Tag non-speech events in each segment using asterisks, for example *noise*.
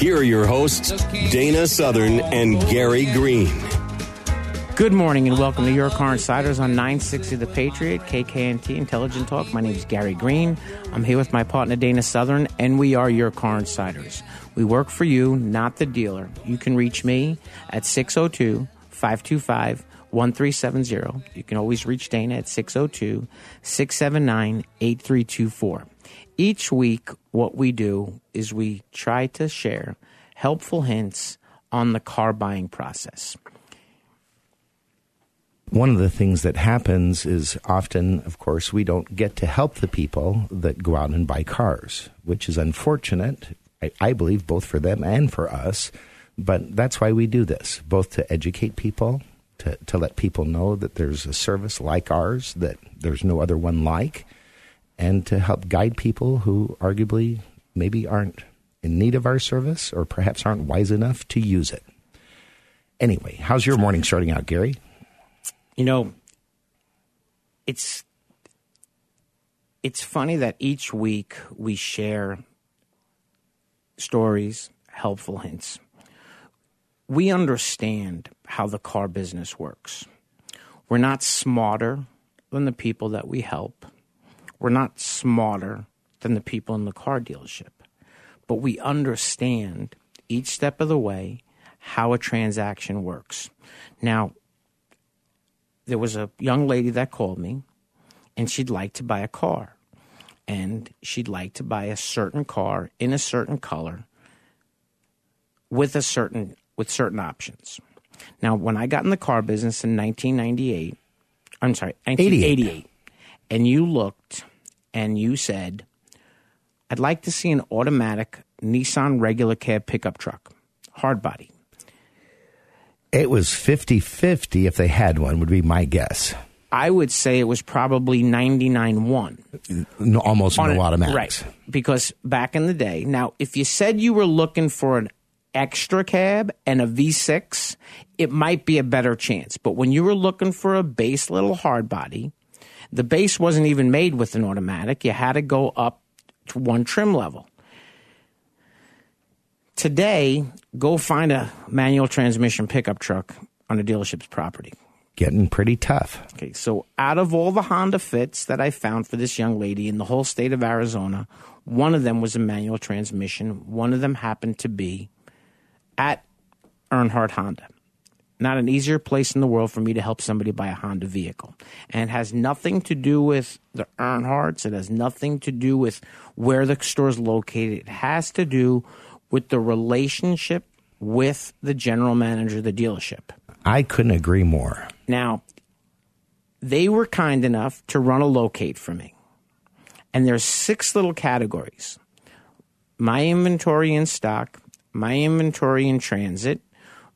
Here are your hosts, Dana Southern and Gary Green. Good morning and welcome to Your Car Insiders on 960 The Patriot, KKNT Intelligent Talk. My name is Gary Green. I'm here with my partner Dana Southern, and we are Your Car Insiders. We work for you, not the dealer. You can reach me at 602 525 1370. You can always reach Dana at 602 679 8324. Each week, what we do is we try to share helpful hints on the car buying process one of the things that happens is often, of course, we don't get to help the people that go out and buy cars, which is unfortunate, I, I, believe, both for them and for us. But that's why we do this, both to educate people, to, to let people know that there's a service like ours, that there's no other one like, and to help guide people who arguably maybe aren't in need of our service or perhaps aren't wise enough to use it. Anyway, how's your morning starting out, Gary? You know, it's it's funny that each week we share stories, helpful hints. We understand how the car business works. We're not smarter than the people that we help. We're not smarter than the people in the car dealership. But we understand each step of the way how a transaction works. Now, there was a young lady that called me and she'd like to buy a car. And she'd like to buy a certain car in a certain color with a certain with certain options. Now, when I got in the car business in 1998, I'm sorry, 1988, and you looked and you said, I'd like to see an automatic Nissan regular cab pickup truck, hard body. It was 50 50 if they had one, would be my guess. I would say it was probably 99 1. No, almost no automatics. Right. Because back in the day, now, if you said you were looking for an extra cab and a V6, it might be a better chance. But when you were looking for a base little hard body, the base wasn't even made with an automatic. You had to go up to one trim level. Today, go find a manual transmission pickup truck on a dealership's property. Getting pretty tough. Okay, so out of all the Honda Fits that I found for this young lady in the whole state of Arizona, one of them was a manual transmission. One of them happened to be at Earnhardt Honda. Not an easier place in the world for me to help somebody buy a Honda vehicle. And it has nothing to do with the Earnhardts. It has nothing to do with where the store is located. It has to do with the relationship with the general manager of the dealership. I couldn't agree more. Now, they were kind enough to run a locate for me. And there's six little categories. My inventory in stock, my inventory in transit,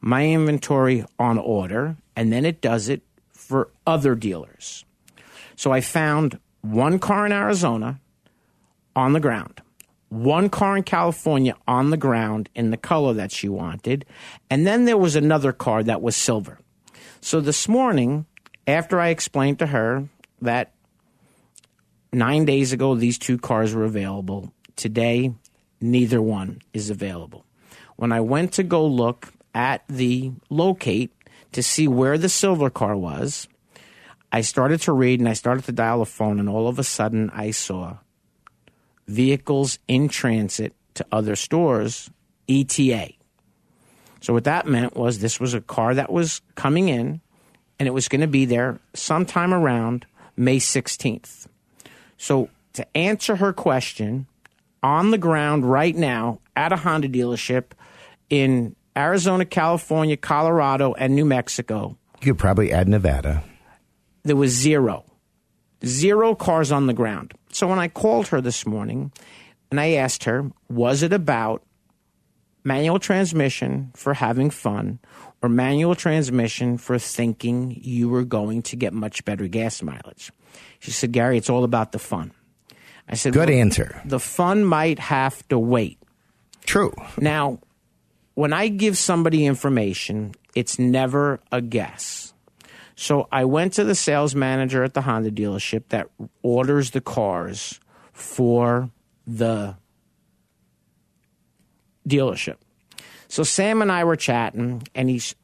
my inventory on order, and then it does it for other dealers. So I found one car in Arizona on the ground one car in California on the ground in the color that she wanted, and then there was another car that was silver. So this morning, after I explained to her that nine days ago these two cars were available, today neither one is available. When I went to go look at the locate to see where the silver car was, I started to read and I started to dial a phone, and all of a sudden I saw vehicles in transit to other stores, ETA. So what that meant was this was a car that was coming in and it was going to be there sometime around May 16th. So to answer her question, on the ground right now at a Honda dealership in Arizona, California, Colorado, and New Mexico. You could probably add Nevada. There was zero. Zero cars on the ground. So when I called her this morning and I asked her, was it about manual transmission for having fun or manual transmission for thinking you were going to get much better gas mileage? She said, Gary, it's all about the fun. I said, Good "Well, answer. The fun might have to wait. True. Now, when I give somebody information, it's never a guess. So I went to the sales manager at the Honda dealership that orders the cars for the dealership. So Sam and I were chatting, and he's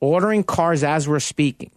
ordering cars as we're speaking.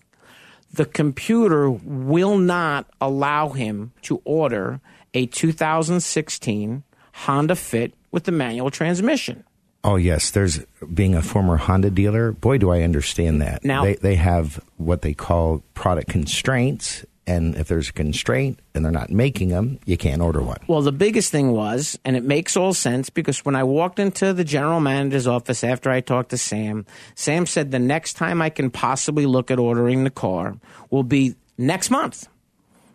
The computer will not allow him to order a 2016 Honda Fit with the manual transmission. Oh yes, there's being a former Honda dealer. Boy, do I understand that. Now- they they have what they call product constraints, and if there's a constraint and they're not making them, you can't order one. Well, the biggest thing was, and it makes all sense because when I walked into the general manager's office after I talked to Sam, Sam said the next time I can possibly look at ordering the car will be next month.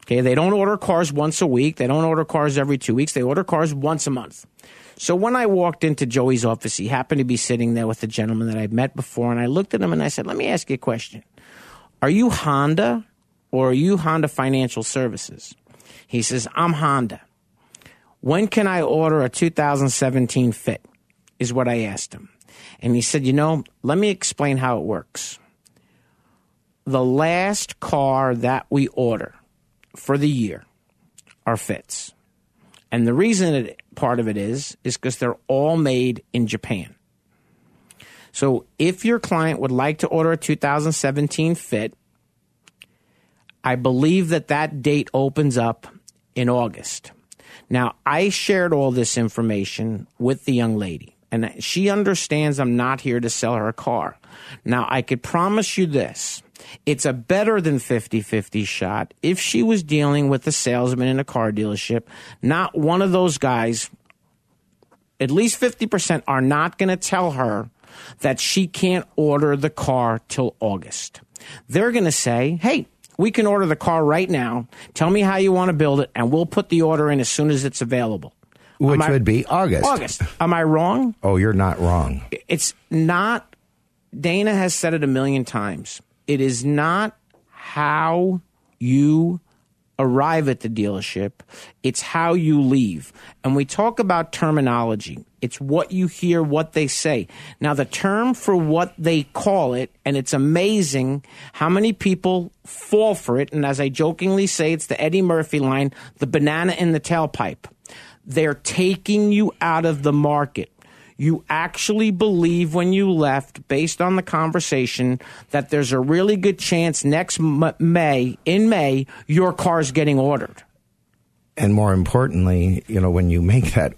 Okay, they don't order cars once a week. They don't order cars every two weeks. They order cars once a month. So when I walked into Joey's office, he happened to be sitting there with a gentleman that I'd met before, and I looked at him and I said, "Let me ask you a question. Are you Honda or are you Honda Financial Services?" He says, "I'm Honda." When can I order a 2017 Fit? Is what I asked him. And he said, You know, let me explain how it works. The last car that we order for the year are Fits. And the reason it, part of it is, is because they're all made in Japan. So if your client would like to order a 2017 Fit, I believe that that date opens up in August. Now, I shared all this information with the young lady, and she understands I'm not here to sell her a car. Now, I could promise you this it's a better than 50 50 shot if she was dealing with a salesman in a car dealership, not one of those guys. At least 50% are not going to tell her that she can't order the car till August. They're going to say, hey, we can order the car right now. Tell me how you want to build it, and we'll put the order in as soon as it's available. Which I- would be August. August. Am I wrong? Oh, you're not wrong. It's not, Dana has said it a million times. It is not how you arrive at the dealership, it's how you leave. And we talk about terminology. It's what you hear, what they say. Now, the term for what they call it, and it's amazing how many people fall for it. And as I jokingly say, it's the Eddie Murphy line the banana in the tailpipe. They're taking you out of the market. You actually believe when you left, based on the conversation, that there's a really good chance next May, in May, your car's getting ordered. And more importantly, you know, when you make that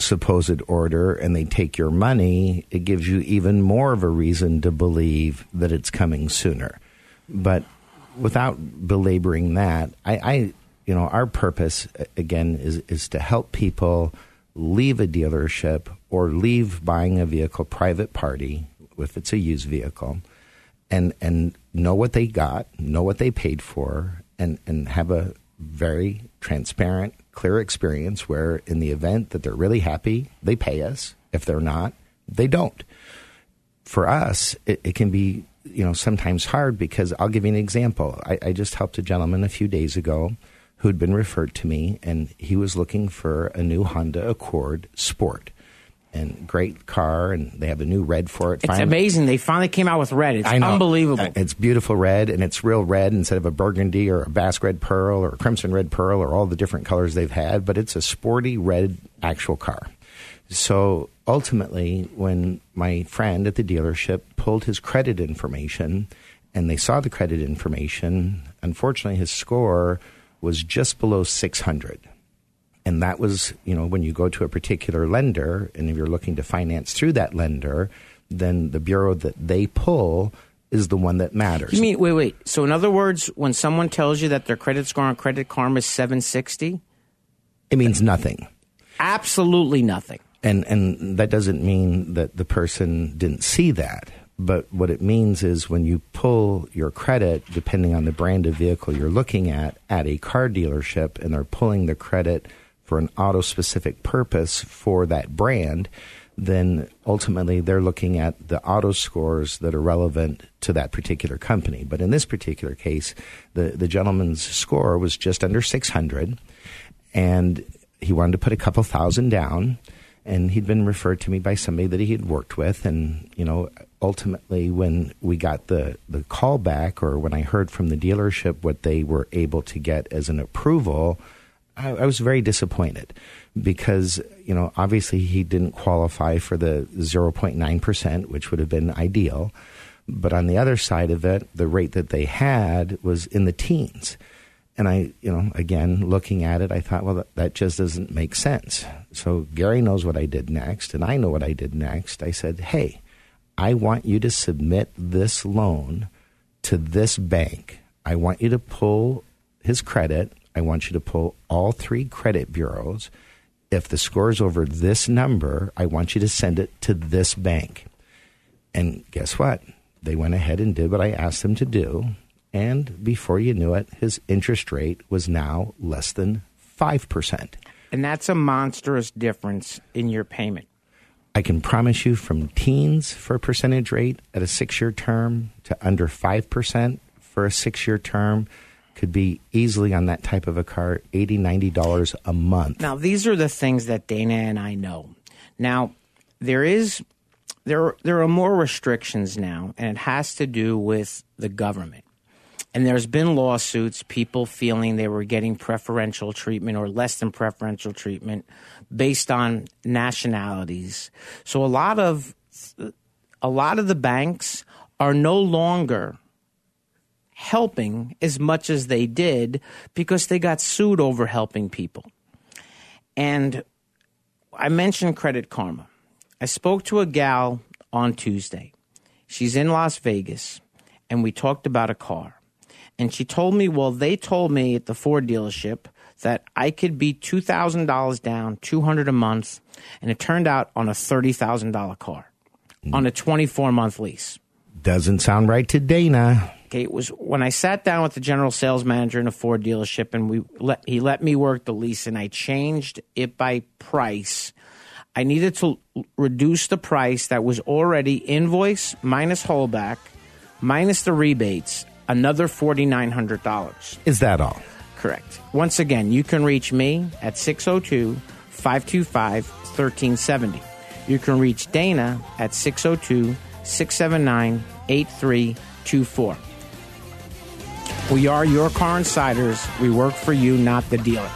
supposed order and they take your money, it gives you even more of a reason to believe that it's coming sooner. But without belaboring that, I, I you know, our purpose again is is to help people leave a dealership or leave buying a vehicle private party if it's a used vehicle and and know what they got, know what they paid for, and and have a very transparent, clear experience where in the event that they're really happy, they pay us. If they're not, they don't. For us, it, it can be you know sometimes hard because I'll give you an example. I, I just helped a gentleman a few days ago who'd been referred to me, and he was looking for a new Honda Accord Sport. And great car, and they have a new red for it. It's Finally- amazing. They finally came out with red. It's unbelievable. Uh, It's beautiful red, and it's real red instead of a burgundy or a Basque red pearl or a crimson red pearl or all the different colors they've had. But it's a sporty red actual car. So ultimately, when my friend at the dealership pulled his credit information and they saw the credit information, unfortunately, his score was just below 600 and that was you know when you go to a particular lender and if you're looking to finance through that lender then the bureau that they pull is the one that matters you mean, wait, wait. So, in other words, when someone tells you that their credit score on Credit Karma is 760, it means nothing absolutely nothing. and and that doesn't mean that the person didn't see that but what it means is when you pull your credit depending on the brand of vehicle you're looking at at a car dealership and they're pulling the credit for an auto specific purpose for that brand then ultimately they're looking at the auto scores that are relevant to that particular company. But in this particular case, the, the gentleman's score was just under 600, and he wanted to put a couple thousand down. And he'd been referred to me by somebody that he had worked with. And, you know, ultimately, when we got the, the call back or when I heard from the dealership what they were able to get as an approval, I, I was very disappointed because you know obviously he didn't qualify for the 0.9%, which would have been ideal. But on the other side of it, the rate that they had was in the teens. And I, you know, again, looking at it, I thought, well, that, that just doesn't make sense. So Gary knows what I did next, and I know what I did next. I said, hey, I want you to submit this loan to this bank. I want you to pull his credit. I want you to pull all three credit bureaus if the score is over this number, I want you to send it to this bank. And guess what? They went ahead and did what I asked them to do. And before you knew it, his interest rate was now less than 5%. And that's a monstrous difference in your payment. I can promise you from teens for a percentage rate at a six year term to under 5% for a six year term could be easily on that type of a car 80 90 dollars a month. Now these are the things that dana and i know. Now there is there there are more restrictions now and it has to do with the government. And there's been lawsuits people feeling they were getting preferential treatment or less than preferential treatment based on nationalities. So a lot of a lot of the banks are no longer helping as much as they did because they got sued over helping people. And I mentioned Credit Karma. I spoke to a gal on Tuesday. She's in Las Vegas, and we talked about a car. And she told me, well, they told me at the Ford dealership that I could be $2,000 down, 200 a month, and it turned out on a $30,000 car on a 24 month lease. Doesn't sound right to Dana. Okay, it was when I sat down with the general sales manager in a Ford dealership, and we let he let me work the lease, and I changed it by price. I needed to reduce the price that was already invoice minus holdback, minus the rebates, another forty nine hundred dollars. Is that all? Correct. Once again, you can reach me at 602 525 1370. You can reach Dana at 602 679 8324. We are your car insiders. We work for you, not the dealer.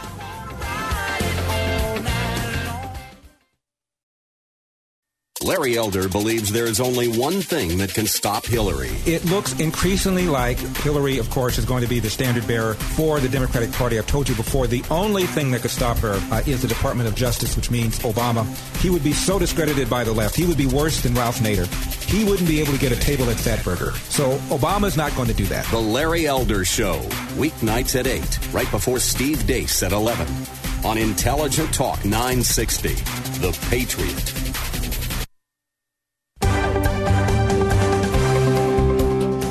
Larry Elder believes there is only one thing that can stop Hillary. It looks increasingly like Hillary, of course, is going to be the standard bearer for the Democratic Party. I've told you before, the only thing that could stop her uh, is the Department of Justice, which means Obama. He would be so discredited by the left. He would be worse than Ralph Nader. He wouldn't be able to get a table at Fatburger. So Obama's not going to do that. The Larry Elder Show, weeknights at 8, right before Steve Deace at 11, on Intelligent Talk 960, The Patriot.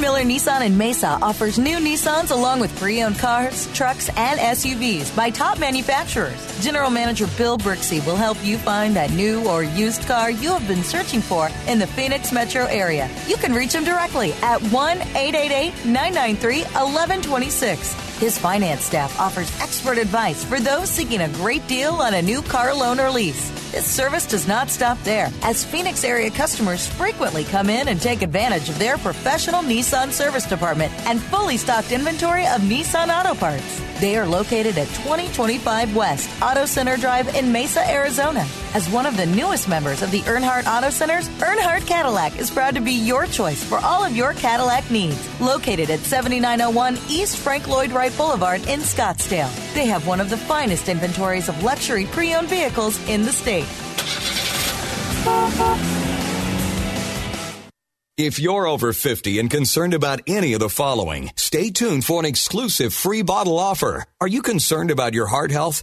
Miller Nissan in Mesa offers new Nissans along with pre owned cars, trucks, and SUVs by top manufacturers. General Manager Bill Brixey will help you find that new or used car you have been searching for in the Phoenix metro area. You can reach him directly at 1 888 993 1126. His finance staff offers expert advice for those seeking a great deal on a new car loan or lease. This service does not stop there, as Phoenix area customers frequently come in and take advantage of their professional Nissan service department and fully stocked inventory of Nissan auto parts. They are located at 2025 West Auto Center Drive in Mesa, Arizona. As one of the newest members of the Earnhardt Auto Centers, Earnhardt Cadillac is proud to be your choice for all of your Cadillac needs. Located at 7901 East Frank Lloyd Wright Boulevard in Scottsdale, they have one of the finest inventories of luxury pre owned vehicles in the state. If you're over 50 and concerned about any of the following, stay tuned for an exclusive free bottle offer. Are you concerned about your heart health?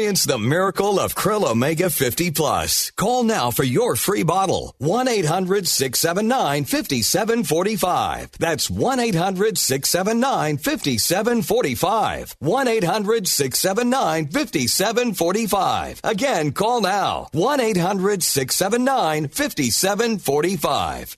the miracle of Krill Omega 50 Plus. Call now for your free bottle. 1 800 679 5745. That's 1 800 679 5745. 1 800 679 5745. Again, call now. 1 800 679 5745.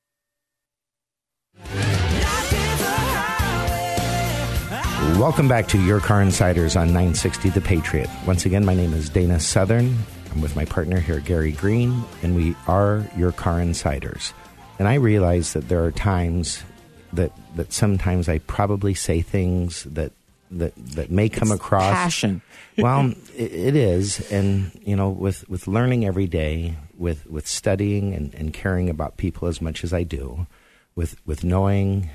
Welcome back to Your Car Insiders on 960 The Patriot. Once again, my name is Dana Southern. I'm with my partner here, Gary Green, and we are Your Car Insiders. And I realize that there are times that, that sometimes I probably say things that that, that may come It's across passion. *laughs* well, it, it is, and you know, with, with learning every day, with with studying and, and caring about people as much as I do, with with knowing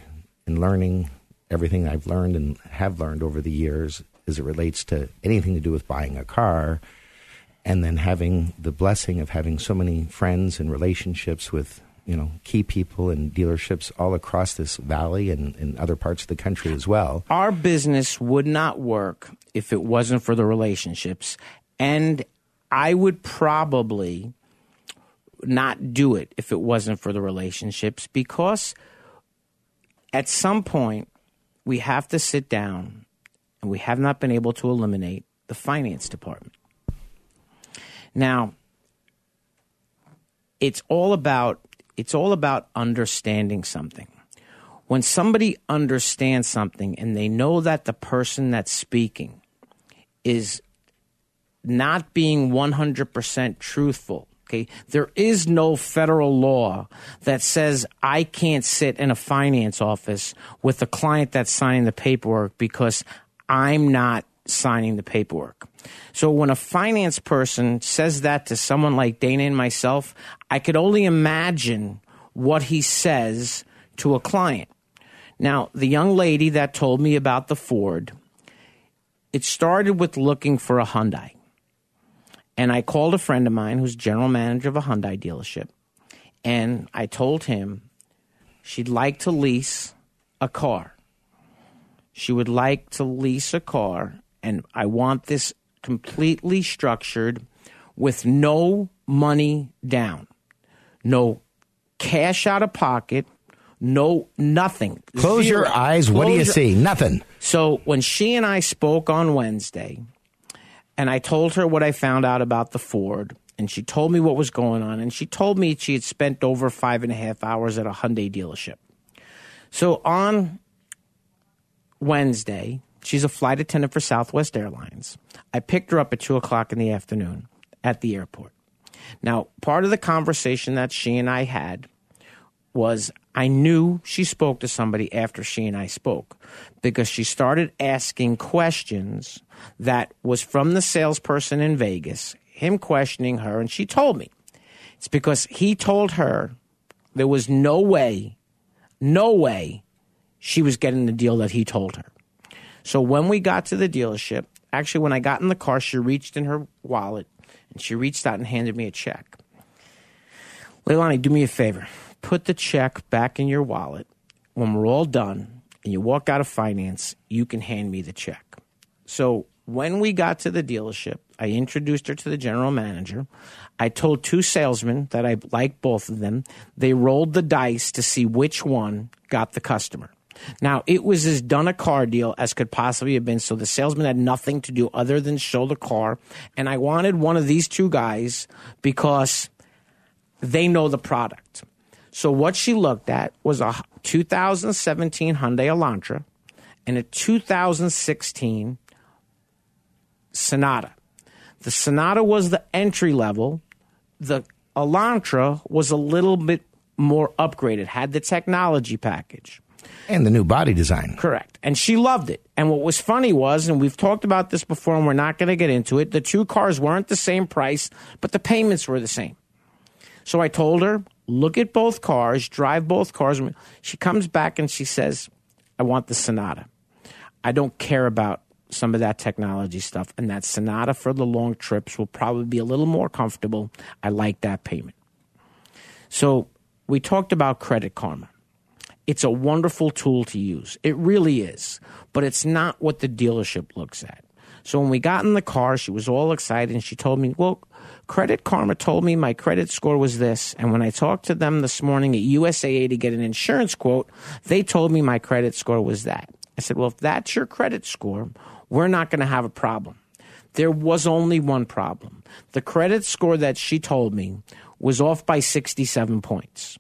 and learning everything I've learned and have learned over the years as it relates to anything to do with buying a car, and then having the blessing of having so many friends and relationships with you know key people and dealerships all across this valley and in other parts of the country as well. Our business would not work if it wasn't for the relationships. And I would probably not do it if it wasn't for the relationships because at some point we have to sit down and we have not been able to eliminate the finance department. Now, it's all about it's all about understanding something. When somebody understands something and they know that the person that's speaking is not being 100% truthful, okay? There is no federal law that says I can't sit in a finance office with a client that's signing the paperwork because I'm not signing the paperwork. So when a finance person says that to someone like Dana and myself, I could only imagine what he says to a client. Now, the young lady that told me about the Ford, it started with looking for a Hyundai. And I called a friend of mine who's general manager of a Hyundai dealership. And I told him she'd like to lease a car. She would like to lease a car. And I want this completely structured with no money down, no cash out of pocket, no nothing. Close Zero. your eyes. What do you your- see? Nothing. So when she and I spoke on Wednesday, and I told her what I found out about the Ford, and she told me what was going on, and she told me she had spent over five and a half hours at a Hyundai dealership. So on Wednesday, she's a flight attendant for Southwest Airlines. I picked her up at two o'clock in the afternoon at the airport. Now, part of the conversation that she and I had was I knew she spoke to somebody after she and I spoke because she started asking questions that was from the salesperson in Vegas, him questioning her, and she told me. It's because he told her there was no way, no way she was getting the deal that he told her. So when we got to the dealership, actually, when I got in the car, she reached in her wallet and she reached out and handed me a check. Leilani, do me a favor. Put the check back in your wallet. When we're all done and you walk out of finance, you can hand me the check. So when we got to the dealership, I introduced her to the general manager. I told two salesmen that I liked both of them. They rolled the dice to see which one got the customer. Now, it was as done a car deal as could possibly have been, so the salesman had nothing to do other than show the car. And I wanted one of these two guys because they know the product. So what she looked at was a 2017 Hyundai Elantra and a 2016 Sonata. The Sonata was the entry level. The Elantra was a little bit more upgraded, had the technology package. And the new body design. Correct. And she loved it. And what was funny was, and we've talked about this before and we're not going to get into it, the two cars weren't the same price, but the payments were the same. So I told her, look at both cars, drive both cars. She comes back and she says, I want the Sonata. I don't care about some of that technology stuff. And that Sonata for the long trips will probably be a little more comfortable. I like that payment. So we talked about Credit Karma. It's a wonderful tool to use. It really is. But it's not what the dealership looks at. So when we got in the car, she was all excited and she told me, Well, Credit Karma told me my credit score was this. And when I talked to them this morning at USAA to get an insurance quote, they told me my credit score was that. I said, Well, if that's your credit score, we're not going to have a problem. There was only one problem. The credit score that she told me was off by 67 points.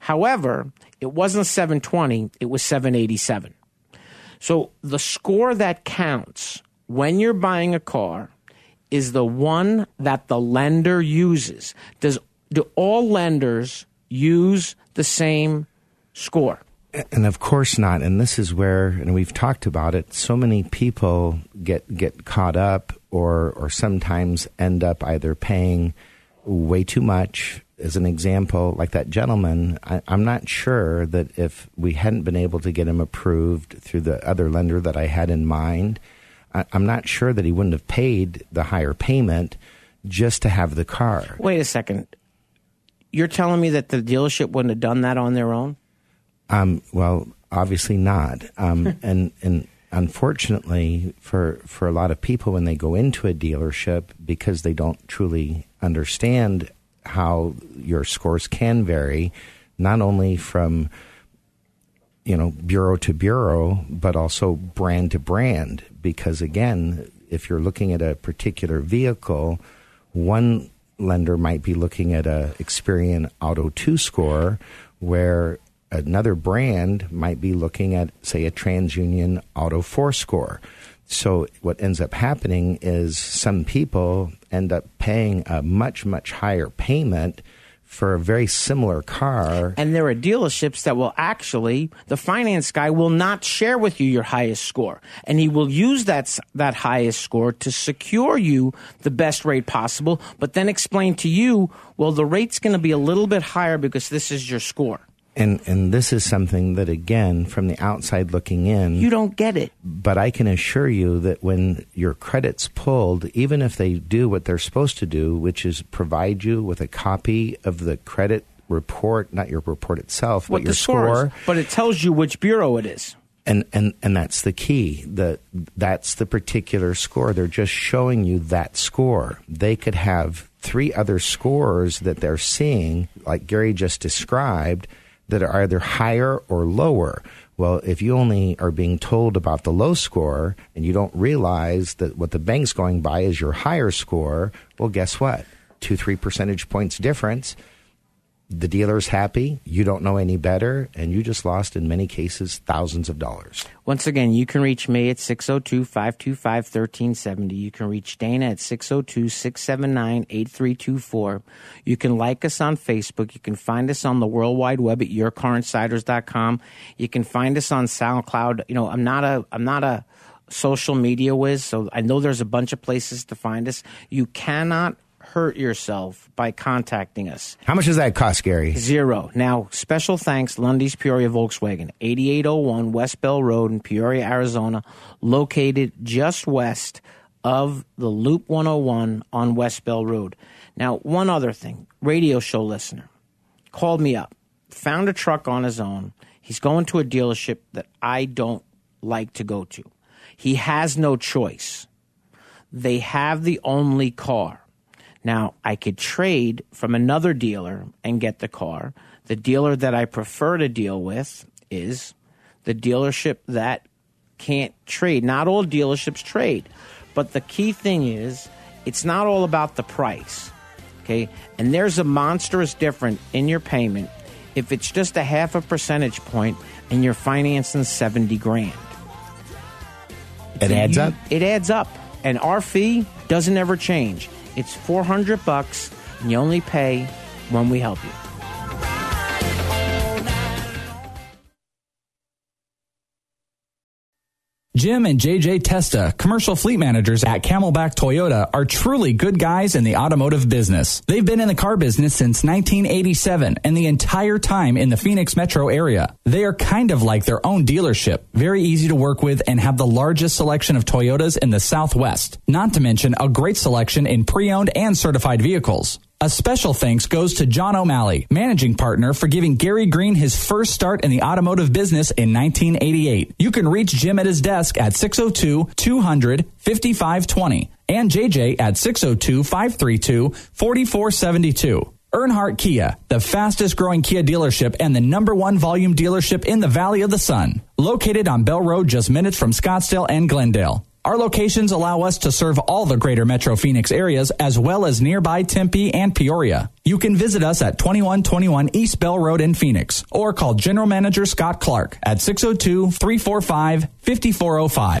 However, it wasn't 720, it was 787. So the score that counts when you're buying a car is the one that the lender uses. Does do all lenders use the same score? And of course not. And this is where, and we've talked about it. So many people get get caught up, or or sometimes end up either paying way too much. As an example, like that gentleman, I, I'm not sure that if we hadn't been able to get him approved through the other lender that I had in mind, I, I'm not sure that he wouldn't have paid the higher payment just to have the car. Wait a second. You're telling me that the dealership wouldn't have done that on their own? Um, well, obviously not. Um, *laughs* and and unfortunately, for for a lot of people, when they go into a dealership because they don't truly understand how your scores can vary, not only from you know bureau to bureau, but also brand to brand. Because again, if you're looking at a particular vehicle, one lender might be looking at a Experian Auto 2 score where another brand might be looking at, say, a TransUnion Auto 4 score. So what ends up happening is some people end up paying a much, much higher payment for a very similar car. And there are dealerships that will actually, the finance guy will not share with you your highest score. And he will use that, that highest score to secure you the best rate possible, but then explain to you, well, the rate's going to be a little bit higher because this is your score. And and this is something that again, from the outside looking in, you don't get it. But I can assure you that when your credit's pulled, even if they do what they're supposed to do, which is provide you with a copy of the credit report, not your report itself, what but your score, score but it tells you which bureau it is. And, and and that's the key. The that's the particular score. They're just showing you that score. They could have three other scores that they're seeing, like Gary just described, that are either higher or lower. Well, if you only are being told about the low score and you don't realize that what the bank's going by is your higher score, well, guess what? Two, three percentage points difference. The dealer's happy, you don't know any better, and you just lost, in many cases, thousands of dollars. Once again, you can reach me at 602 525 1370. You can reach Dana at 602 679 8324. You can like us on Facebook. You can find us on the World Wide Web at yourcarinsiders.com. You can find us on SoundCloud. You know, I'm not a, I'm not a, social media whiz, so I know there's a bunch of places to find us. You cannot hurt yourself by contacting us. How much does that cost, Gary? Zero. Now, special thanks, Lunde's Peoria Volkswagen, 8801 West Bell Road in Peoria, Arizona, located just west of the Loop 101 on West Bell Road. Now, one other thing radio show listener called me up, found a truck on his own. He's going to a dealership that I don't like to go to. He has no choice. They have the only car. Now, I could trade from another dealer and get the car. The dealer that I prefer to deal with is the dealership that can't trade. Not all dealerships trade, but the key thing is it's not all about the price. Okay? And there's a monstrous difference in your payment if it's just a half a percentage point and you're financing 70 grand. It adds You- up. It adds up. And our fee doesn't ever change. It's 400 bucks and you only pay when we help you. Jim and JJ Testa, commercial fleet managers at Camelback Toyota, are truly good guys in the automotive business. They've been in the car business since 1987 and the entire time in the Phoenix metro area. They are kind of like their own dealership, very easy to work with, and have the largest selection of Toyotas in the Southwest. Not to mention a great selection in pre owned and certified vehicles. A special thanks goes to John O'Malley, managing partner, for giving Gary Green his first start in the automotive business in 1988. You can reach Jim at his desk at 602 200 5520 and JJ at 602 532 4472. Earnhardt Kia, the fastest growing Kia dealership and the number one volume dealership in the Valley of the Sun. Located on Bell Road just minutes from Scottsdale and Glendale. Our locations allow us to serve all the greater Metro Phoenix areas as well as nearby Tempe and Peoria. You can visit us at 2121 East Bell Road in Phoenix or call General Manager Scott Clark at 602 345 5405.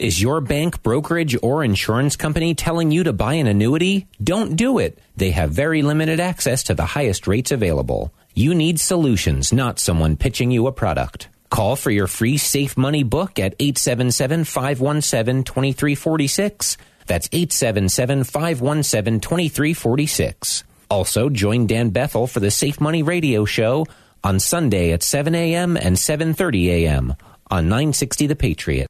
Is your bank, brokerage, or insurance company telling you to buy an annuity? Don't do it. They have very limited access to the highest rates available. You need solutions, not someone pitching you a product. Call for your free Safe Money book at 877 517 2346. That's 877 517 2346. Also, join Dan Bethel for the Safe Money Radio Show on Sunday at 7 a.m. and 7.30 a.m. on 960 The Patriot.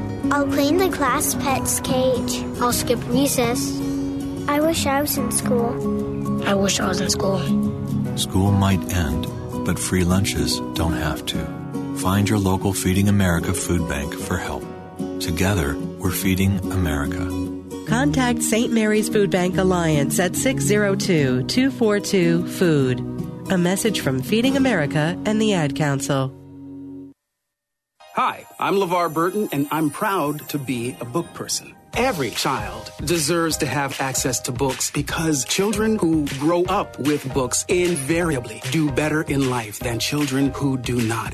I'll clean the class pet's cage. I'll skip recess. I wish I was in school. I wish I was in school. School might end, but free lunches don't have to. Find your local Feeding America food bank for help. Together, we're feeding America. Contact St. Mary's Food Bank Alliance at 602 242 Food. A message from Feeding America and the Ad Council. Hi, I'm LeVar Burton, and I'm proud to be a book person. Every child deserves to have access to books because children who grow up with books invariably do better in life than children who do not.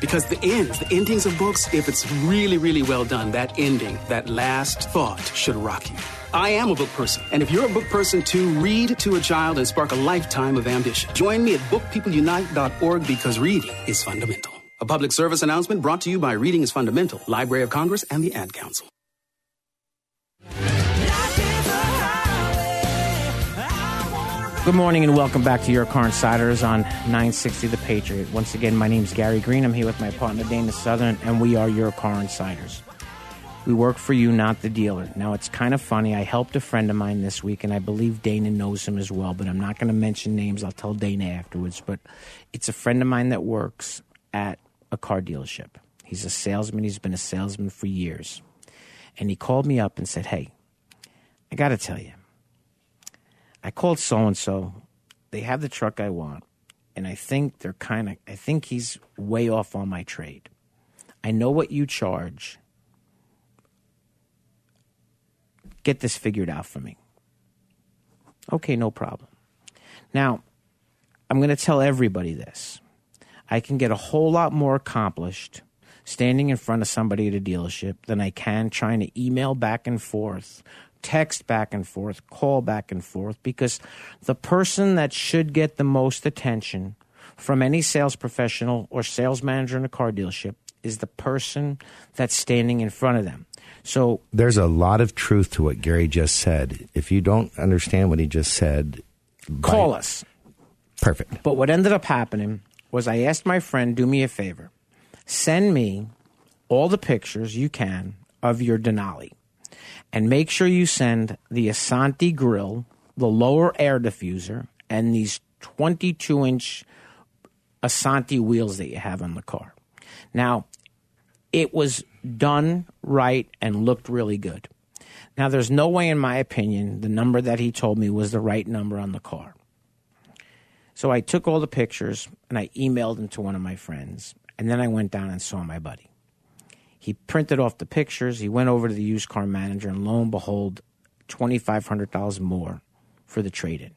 Because the ends, the endings of books, if it's really, really well done, that ending, that last thought should rock you. I am a book person, and if you're a book person too, read to a child and spark a lifetime of ambition. Join me at bookpeopleunite.org because reading is fundamental. A public service announcement brought to you by Reading is Fundamental, Library of Congress, and the Ad Council. Good morning and welcome back to Your Car Insiders on 960 The Patriot. Once again, my name is Gary Green. I'm here with my partner Dana Southern, and we are Your Car Insiders. We work for you, not the dealer. Now, it's kind of funny. I helped a friend of mine this week, and I believe Dana knows him as well, but I'm not going to mention names. I'll tell Dana afterwards. But it's a friend of mine that works at a car dealership. He's a salesman, he's been a salesman for years. And he called me up and said, Hey, I got to tell you, I called so and so. They have the truck I want, and I think they're kind of. I think he's way off on my trade. I know what you charge. Get this figured out for me. Okay, no problem. Now, I'm going to tell everybody this. I can get a whole lot more accomplished standing in front of somebody at a dealership than I can trying to email back and forth text back and forth, call back and forth, because the person that should get the most attention from any sales professional or sales manager in a car dealership is the person that's standing in front of them. So there's a lot of truth to what Gary just said. If you don't understand what he just said, call by... us. Perfect. But what ended up happening was I asked my friend, do me a favor, send me all the pictures you can of your Denali and make sure you send the Asante grill, the lower air diffuser, and these 22 inch Asante wheels that you have on the car. Now, it was done right and looked really good. Now, there's no way, in my opinion, the number that he told me was the right number on the car. So I took all the pictures and I emailed them to one of my friends, and then I went down and saw my buddy. He printed off the pictures. He went over to the used car manager, and lo and behold, twenty five hundred dollars more for the trade in.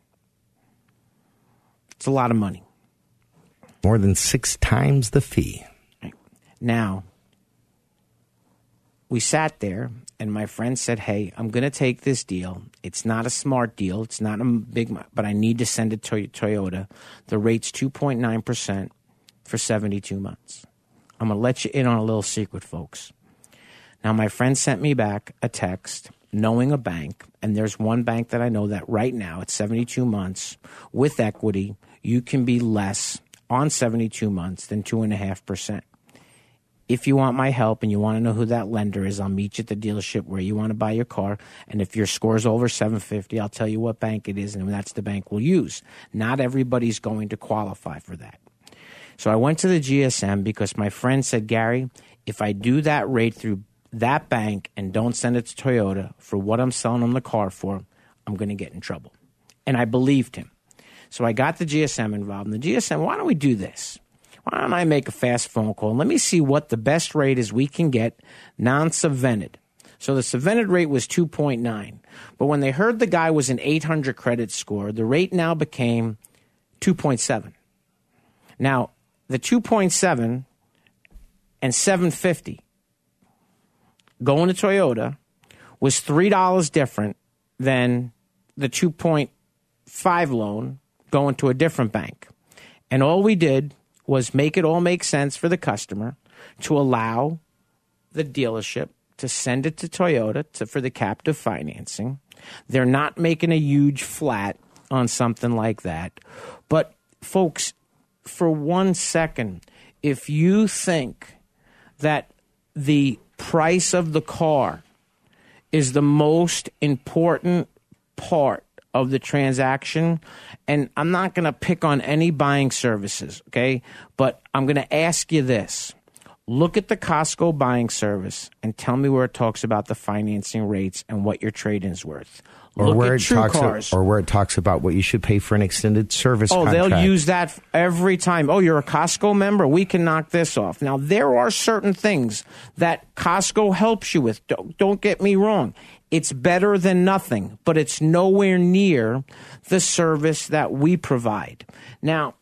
It's a lot of money. More than six times the fee. Now, we sat there, and my friend said, Hey, I'm going to take this deal. It's not a smart deal. It's not a big, but I need to send it to Toyota. The rate's 2.9% for 72 months. I'm going to let you in on a little secret, folks. Now, my friend sent me back a text knowing a bank, and there's one bank that I know that right now at 72 months with equity, you can be less on 72 months than 2.5%. If you want my help and you want to know who that lender is, I'll meet you at the dealership where you want to buy your car. And if your score's over 750, I'll tell you what bank it is, and that's the bank we'll use. Not everybody's going to qualify for that. So I went to the GSM because my friend said, Gary, if I do that rate through that bank and don't send it to Toyota for what I'm selling them the car for, I'm going to get in trouble. And I believed him. So I got the GSM involved. And the GSM, why don't we do this? Why don't I make a fast phone call and let me see what the best rate is we can get non subvented. So the subvented rate was 2.9. But when they heard the guy was an 800 credit score, the rate now became 2.7. Now, the 2.7 and 750 going to Toyota was $3 different than the 2.5 loan going to a different bank. And all we did was make it all make sense for the customer to allow the dealership to send it to Toyota to, for the captive financing. They're not making a huge flat on something like that. But folks, for one second if you think that the price of the car is the most important part of the transaction. And I'm not going to pick on any buying services, okay? But I'm going to ask you this. Look at the Costco buying service and tell me where it talks about the financing rates and what your trade in's worth. Or Look where at it True talks Cars. or where it talks about what you should pay for an extended service. Oh, contract. they'll use that every time. Oh, you're a Costco member? We can knock this off. Now, there are certain things that Costco helps you with. Don't, don't get me wrong. It's better than nothing, but it's nowhere near the service that we provide. Now,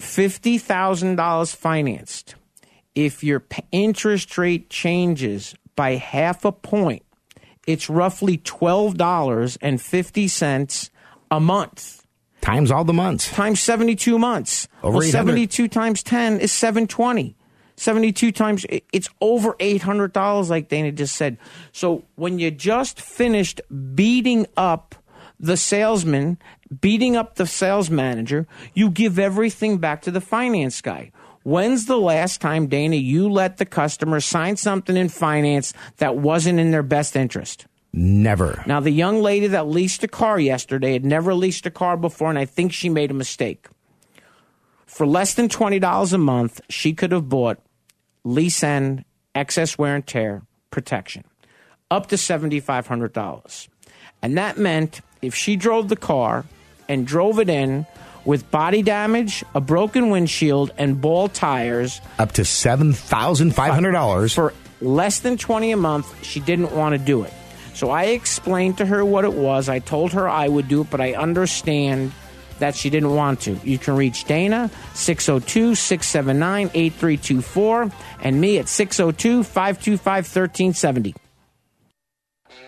$50,000 financed, if your interest rate changes by half a point, it's roughly $12.50 a month. Times all the months. Times 72 months. Over well, 72 times 10 is 720. 72 times, it's over $800, like Dana just said. So when you just finished beating up the salesman, beating up the sales manager, you give everything back to the finance guy. When's the last time, Dana, you let the customer sign something in finance that wasn't in their best interest? Never. Now, the young lady that leased a car yesterday had never leased a car before, and I think she made a mistake. For less than $20 a month, she could have bought lease end, excess wear and tear protection, up to $7,500. And that meant if she drove the car and drove it in with body damage, a broken windshield, and ball tires, Up to $7,500. for less than 20 a month, she didn't want to do it. So I explained to her what it was. I told her I would do it, but I understand that she didn't want to. You can reach Dana 602 679 8324 and me at 602 525 1370.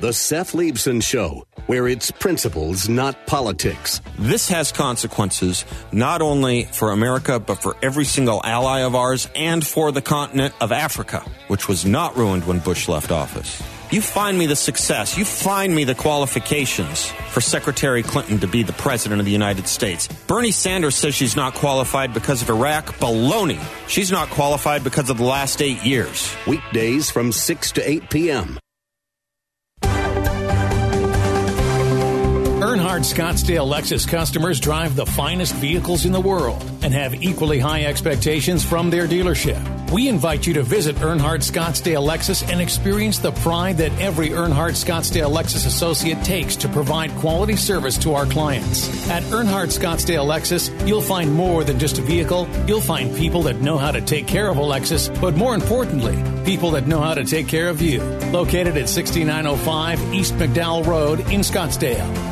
The Seth Leibsohn Show, where it's principles, not politics. This has consequences not only for America, but for every single ally of ours and for the continent of Africa, which was not ruined when Bush left office. You find me the success, you find me the qualifications for Secretary Clinton to be the President of the United States. Bernie Sanders says she's not qualified because of Iraq. Baloney. She's not qualified because of the last eight years. Weekdays from 6 to 8 p.m. Earnhardt Scottsdale Lexus customers drive the finest vehicles in the world and have equally high expectations from their dealership. We invite you to visit Earnhardt Scottsdale Lexus and experience the pride that every Earnhardt Scottsdale Lexus associate takes to provide quality service to our clients. At Earnhardt Scottsdale Lexus, you'll find more than just a vehicle. You'll find people that know how to take care of a Lexus, but more importantly, people that know how to take care of you. Located at 6905 East McDowell Road in Scottsdale.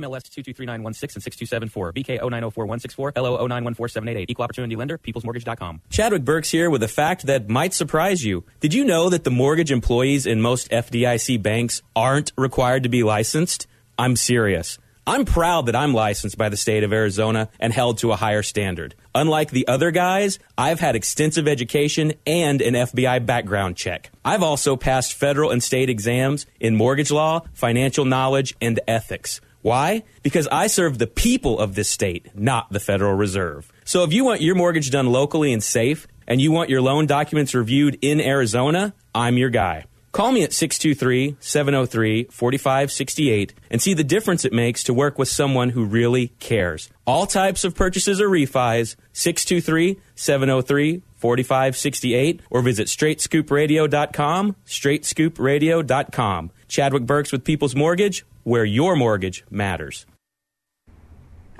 NMLS 2239116 and 6274. BK 0904164. LO 0914788. Equal Opportunity Lender. PeoplesMortgage.com. Chadwick Burks here with a fact that might surprise you. Did you know that the mortgage employees in most FDIC banks aren't required to be licensed? I'm serious. I'm proud that I'm licensed by the state of Arizona and held to a higher standard. Unlike the other guys, I've had extensive education and an FBI background check. I've also passed federal and state exams in mortgage law, financial knowledge, and ethics. Why? Because I serve the people of this state, not the Federal Reserve. So if you want your mortgage done locally and safe, and you want your loan documents reviewed in Arizona, I'm your guy. Call me at 623 703 4568 and see the difference it makes to work with someone who really cares. All types of purchases or refis, 623 703 4568, or visit straightscoopradio.com, straightscoopradio.com. Chadwick Burks with People's Mortgage, where your mortgage matters.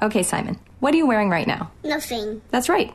Okay, Simon, what are you wearing right now? Nothing. That's right.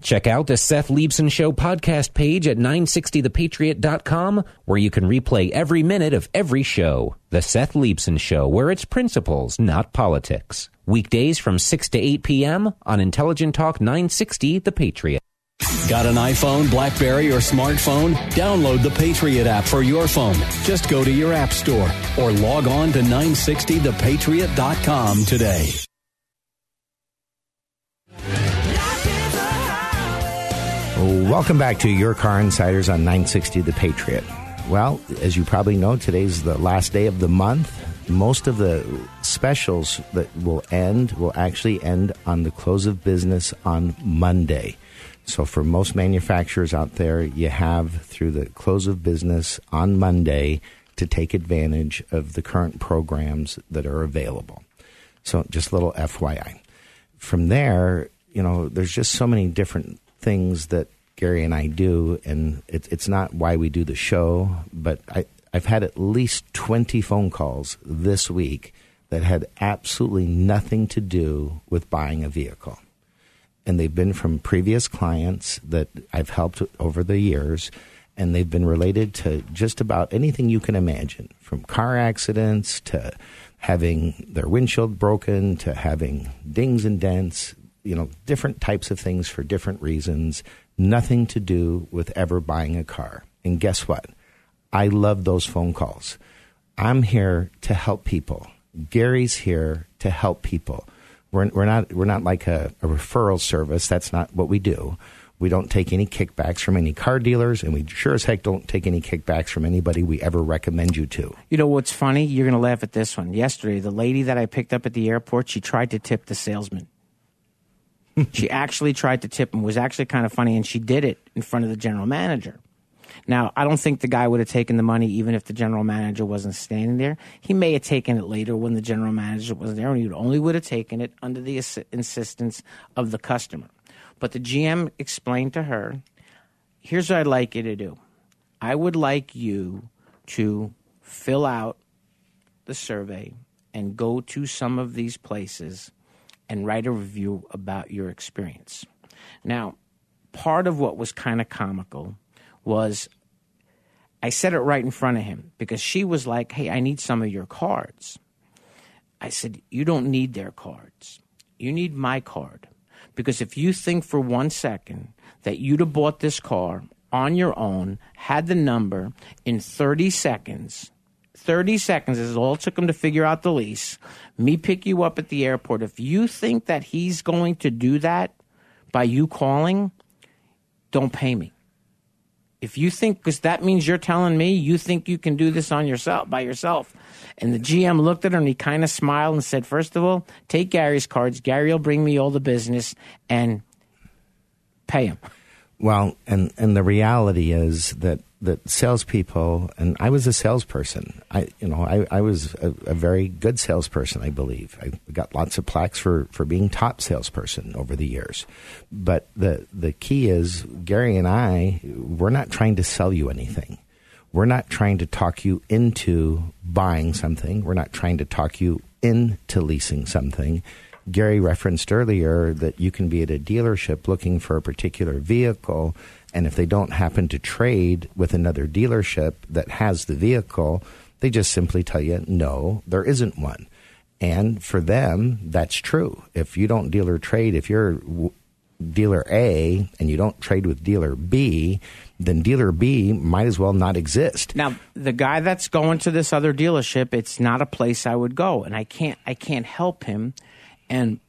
Check out the Seth Leibsohn Show podcast page at 960thepatriot.com, where you can replay every minute of every show. The Seth Leibsohn Show, where it's principles, not politics. Weekdays from 6 to 8 p.m. on Intelligent Talk 960 The Patriot. Got an iPhone, Blackberry, or smartphone? Download the Patriot app for your phone. Just go to your app store or log on to 960thepatriot.com today. Welcome back to Your Car Insiders on 960 The Patriot. Well, as you probably know, today's the last day of the month. Most of the specials that will end will actually end on the close of business on Monday. So, for most manufacturers out there, you have through the close of business on Monday to take advantage of the current programs that are available. So, just a little FYI. From there, you know, there's just so many different things that Gary and I do, and it, it's not why we do the show, but I, I've had at least 20 phone calls this week that had absolutely nothing to do with buying a vehicle. And they've been from previous clients that I've helped over the years, and they've been related to just about anything you can imagine from car accidents to having their windshield broken to having dings and dents, you know, different types of things for different reasons, nothing to do with ever buying a car. And guess what? I love those phone calls. I'm here to help people. Gary's here to help people. We're, we're not we're not like a, a referral service. That's not what we do. We don't take any kickbacks from any car dealers, and we sure as heck don't take any kickbacks from anybody we ever recommend you to. You know what's funny? You're going to laugh at this one. Yesterday, the lady that I picked up at the airport, she tried to tip the salesman. She actually tried to tip him. Was actually kind of funny, and she did it in front of the general manager. Now, I don't think the guy would have taken the money even if the general manager wasn't standing there. He may have taken it later when the general manager was there, and he only would have taken it under the insistence of the customer. But the GM explained to her, here's what I'd like you to do. I would like you to fill out the survey and go to some of these places and write a review about your experience. Now, part of what was kind of comical was I said it right in front of him because she was like, Hey, I need some of your cards. I said, You don't need their cards. You need my card. Because if you think for one second that you'd have bought this car on your own, had the number in 30 seconds, 30 seconds is all it took him to figure out the lease, me pick you up at the airport. If you think that he's going to do that by you calling, don't pay me. If you think, because that means you're telling me you think you can do this on yourself by yourself. And the GM looked at her and he kind of smiled and said, First of all, take Gary's cards. Gary will bring me all the business and pay him. Well, and and the reality is that that salespeople, and I was a salesperson. I, you know, I, I was a, a very good salesperson. I believe I got lots of plaques for for being top salesperson over the years. But the the key is Gary and I, we're not trying to sell you anything. We're not trying to talk you into buying something. We're not trying to talk you into leasing something. Gary referenced earlier that you can be at a dealership looking for a particular vehicle, and if they don't happen to trade with another dealership that has the vehicle, they just simply tell you, no, there isn't one. And for them, that's true. If you don't dealer trade, if you're dealer A and you don't trade with dealer B, then dealer B might as well not exist. Now, the guy that's going to this other dealership, it's not a place I would go, and I can't I can't help him. And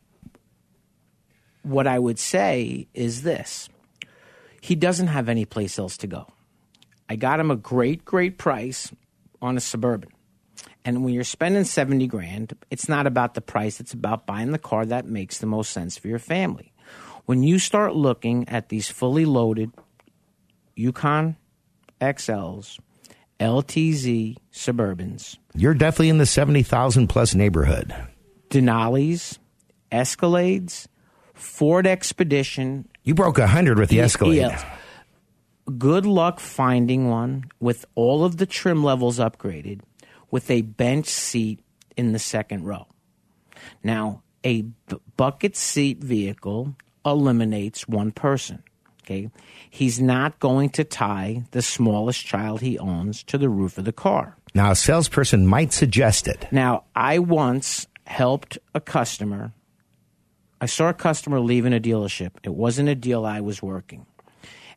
what I would say is this: he doesn't have any place else to go. I got him a great, great price on a suburban. And when you're spending 70 grand, it's not about the price, it's about buying the car that makes the most sense for your family. When you start looking at these fully loaded Yukon XLs, LTZ Suburbans, You're definitely in the 70,000 plus neighborhood. Denali's, Escalades, Ford Expedition. You broke 100 with the Escalade. ELs. Good luck finding one with all of the trim levels upgraded with a bench seat in the second row. Now, a b- bucket seat vehicle eliminates one person. Okay. He's not going to tie the smallest child he owns to the roof of the car. Now, a salesperson might suggest it. Now, I once helped a customer. I saw a customer leaving a dealership. It wasn't a deal I was working.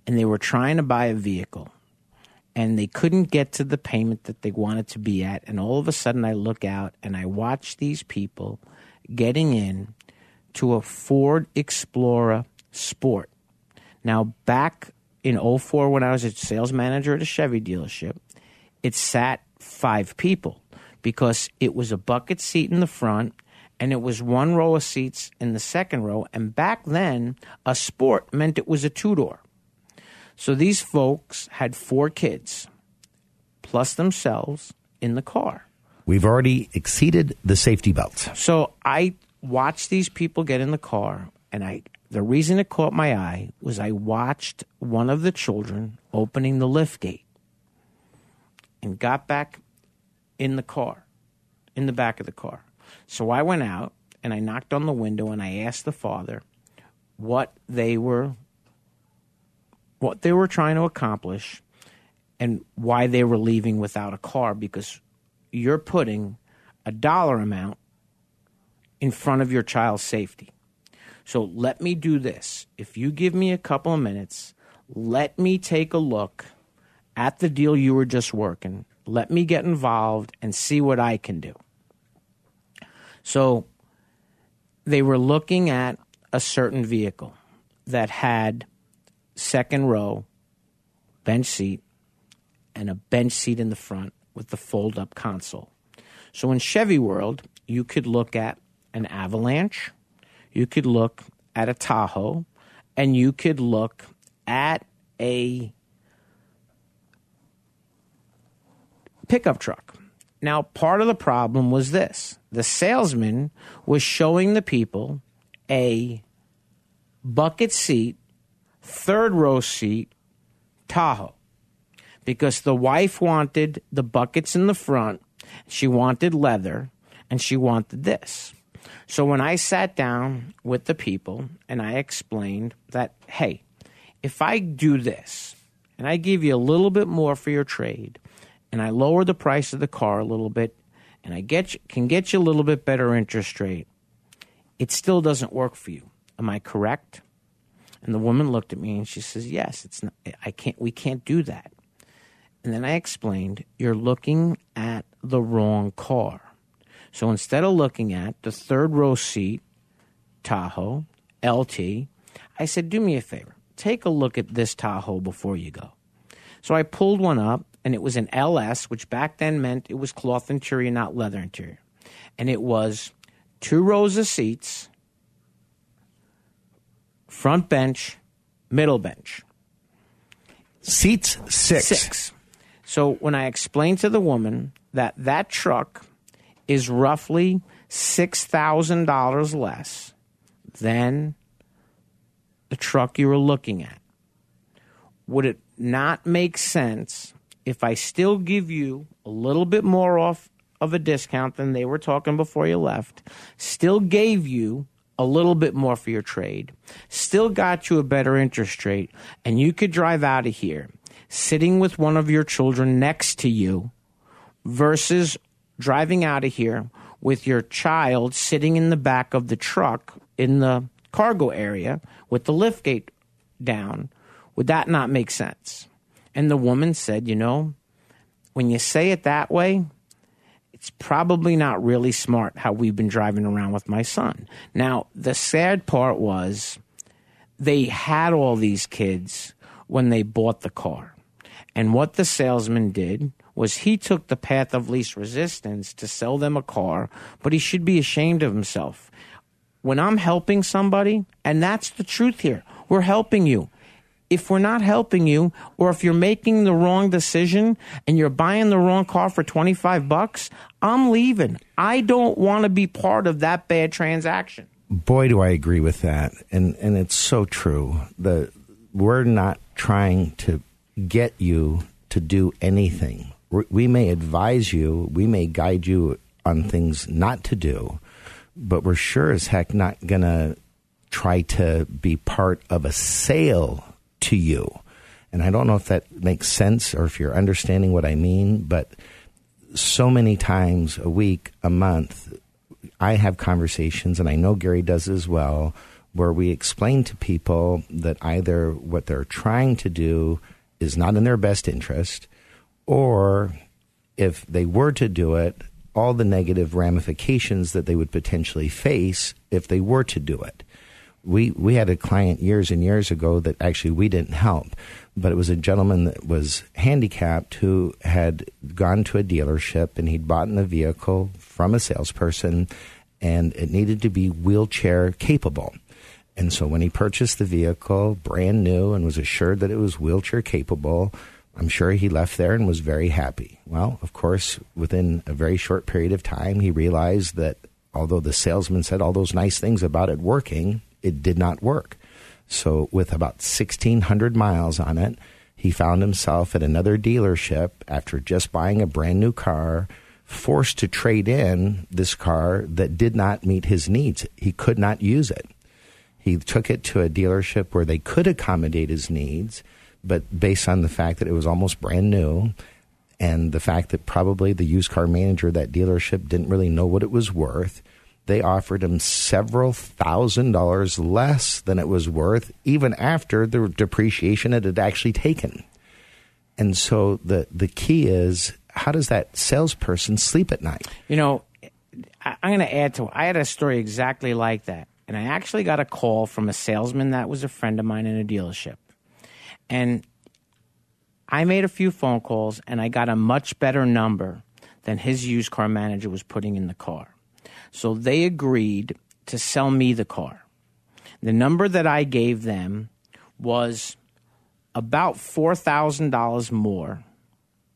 And they were trying to buy a vehicle. And they couldn't get to the payment that they wanted to be at. And all of a sudden, I look out and I watch these people getting in to a Ford Explorer Sport. Now, back in 04, when I was a sales manager at a Chevy dealership, it sat five people because it was a bucket seat in the front and it was one row of seats in the second row. And back then, a sport meant it was a two door. So these folks had four kids plus themselves in the car. We've already exceeded the safety belts. So I watched these people get in the car, and I the reason it caught my eye was I watched one of the children opening the lift gate and got back in the car, in the back of the car. So I went out and I knocked on the window and I asked the father what they were what they were trying to accomplish and why they were leaving without a car because you're putting a dollar amount in front of your child's safety. So let me do this. If you give me a couple of minutes, let me take a look at the deal you were just working. Let me get involved and see what I can do. So they were looking at a certain vehicle that had second row bench seat and a bench seat in the front with the fold up console. So in Chevy World, you could look at an Avalanche, you could look at a Tahoe, and you could look at a pickup truck. Now, part of the problem was this the salesman was showing the people a bucket seat, third row seat Tahoe because the wife wanted the buckets in the front, she wanted leather, and she wanted this. So when I sat down with the people and I explained that, hey, if I do this and I give you a little bit more for your trade and I lower the price of the car a little bit and I get you, can get you a little bit better interest rate, it still doesn't work for you. Am I correct? And the woman looked at me and she says, "Yes, it's not, I can't we can't do that." And then I explained, "You're looking at the wrong car." So instead of looking at the third row seat, Tahoe, LT, I said, do me a favor. Take a look at this Tahoe before you go. So I pulled one up, and it was an LS, which back then meant it was cloth interior, not leather interior. And it was two rows of seats, front bench, middle bench. Seats six. Six. So when I explained to the woman that that truck is roughly $6,000 less than the truck you were looking at. Would it not make sense if I still give you a little bit more off of a discount than they were talking before you left, still gave you a little bit more for your trade, still got you a better interest rate, and you could drive out of here sitting with one of your children next to you versus driving out of here with your child sitting in the back of the truck in the cargo area with the lift gate down, would that not make sense? And the woman said, You know, when you say it that way, it's probably not really smart how we've been driving around with my son. Now, the sad part was they had all these kids when they bought the car. And what the salesman did was he took the path of least resistance to sell them a car, but he should be ashamed of himself. When I'm helping somebody, and that's the truth here, we're helping you. If we're not helping you, or if you're making the wrong decision and you're buying the wrong car for 25 bucks, I'm leaving. I don't want to be part of that bad transaction. Boy, do I agree with that. And, and it's so true. The, we're not trying to get you to do anything we may advise you, we may guide you on things not to do, but we're sure as heck not going to try to be part of a sale to you. And I don't know if that makes sense or if you're understanding what I mean, but so many times a week, a month, I have conversations, and I know Gary does as well, where we explain to people that either what they're trying to do is not in their best interest, or if they were to do it, all the negative ramifications that they would potentially face if they were to do it. We we had a client years and years ago that actually we didn't help, but it was a gentleman that was handicapped who had gone to a dealership and he'd bought a vehicle from a salesperson and it needed to be wheelchair capable. And so when he purchased the vehicle brand new and was assured that it was wheelchair capable, I'm sure he left there and was very happy. Well, of course, within a very short period of time, he realized that although the salesman said all those nice things about it working, it did not work. So, with about 1,600 miles on it, he found himself at another dealership after just buying a brand new car, forced to trade in this car that did not meet his needs. He could not use it. He took it to a dealership where they could accommodate his needs but based on the fact that it was almost brand new and the fact that probably the used car manager of that dealership didn't really know what it was worth, they offered him several thousand dollars less than it was worth, even after the depreciation it had actually taken. And so the the key is how does that salesperson sleep at night? You know, I, I'm going to add to. I had a story exactly like that, and I actually got a call from a salesman that was a friend of mine in a dealership, and I made a few phone calls and I got a much better number than his used car manager was putting in the car. So they agreed to sell me the car. The number that I gave them was about $4,000 more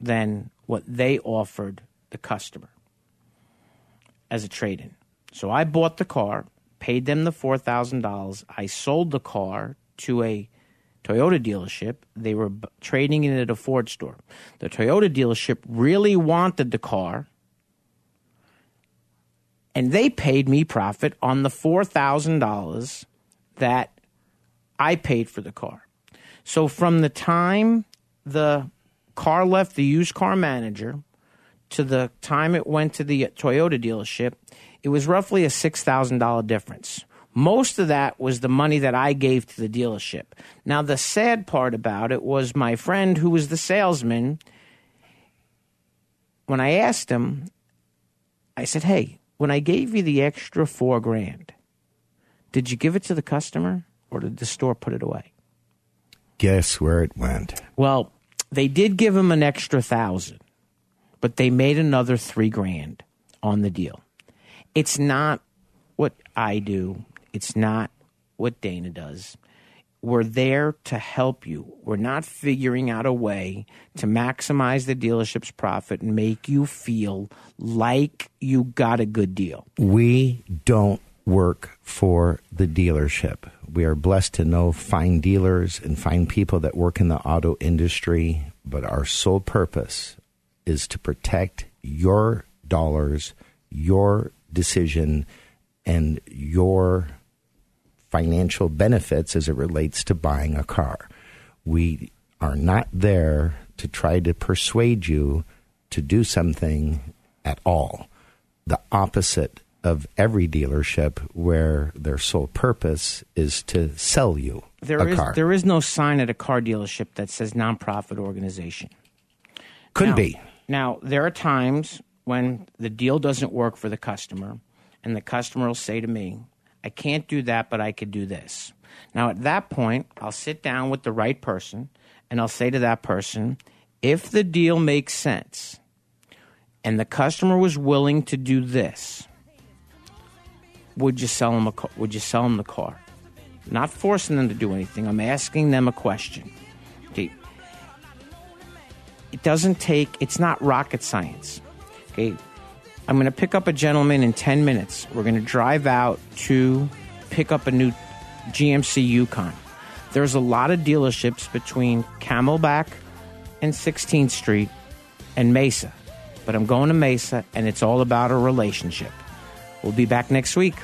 than what they offered the customer as a trade in. So I bought the car, paid them the $4,000. I sold the car to a Toyota dealership. They were trading it at a Ford store. The Toyota dealership really wanted the car, and they paid me profit on the $4,000 that I paid for the car. So from the time the car left the used car manager to the time it went to the Toyota dealership, it was roughly a $6,000 difference. Most of that was the money that I gave to the dealership. Now, the sad part about it was my friend who was the salesman. When I asked him, I said, Hey, when I gave you the extra four grand, did you give it to the customer or did the store put it away? Guess where it went. Well, they did give him an extra thousand, but they made another three grand on the deal. It's not what I do. It's not what Dana does. We're there to help you. We're not figuring out a way to maximize the dealership's profit and make you feel like you got a good deal. We don't work for the dealership. We are blessed to know fine dealers and fine people that work in the auto industry, but our sole purpose is to protect your dollars, your decision, and your financial benefits as it relates to buying a car. We are not there to try to persuade you to do something at all. The opposite of every dealership where their sole purpose is to sell you There a is car. there is no sign at a car dealership that says nonprofit organization. Could Now- be. Now, there are times when the deal doesn't work for the customer, and the customer will say to me, I can't do that, but I could do this. Now, at that point, I'll sit down with the right person and I'll say to that person, if the deal makes sense and the customer was willing to do this, would you sell them a ca- would you sell them the car? Not forcing them to do anything. I'm asking them a question. Okay, it doesn't take it's not rocket science okay i'm going to pick up a gentleman in 10 minutes. We're going to drive out to pick up a new gmc yukon. There's a lot of dealerships between camelback and 16th street and mesa but i'm going to mesa and it's all about a relationship. We'll be back next week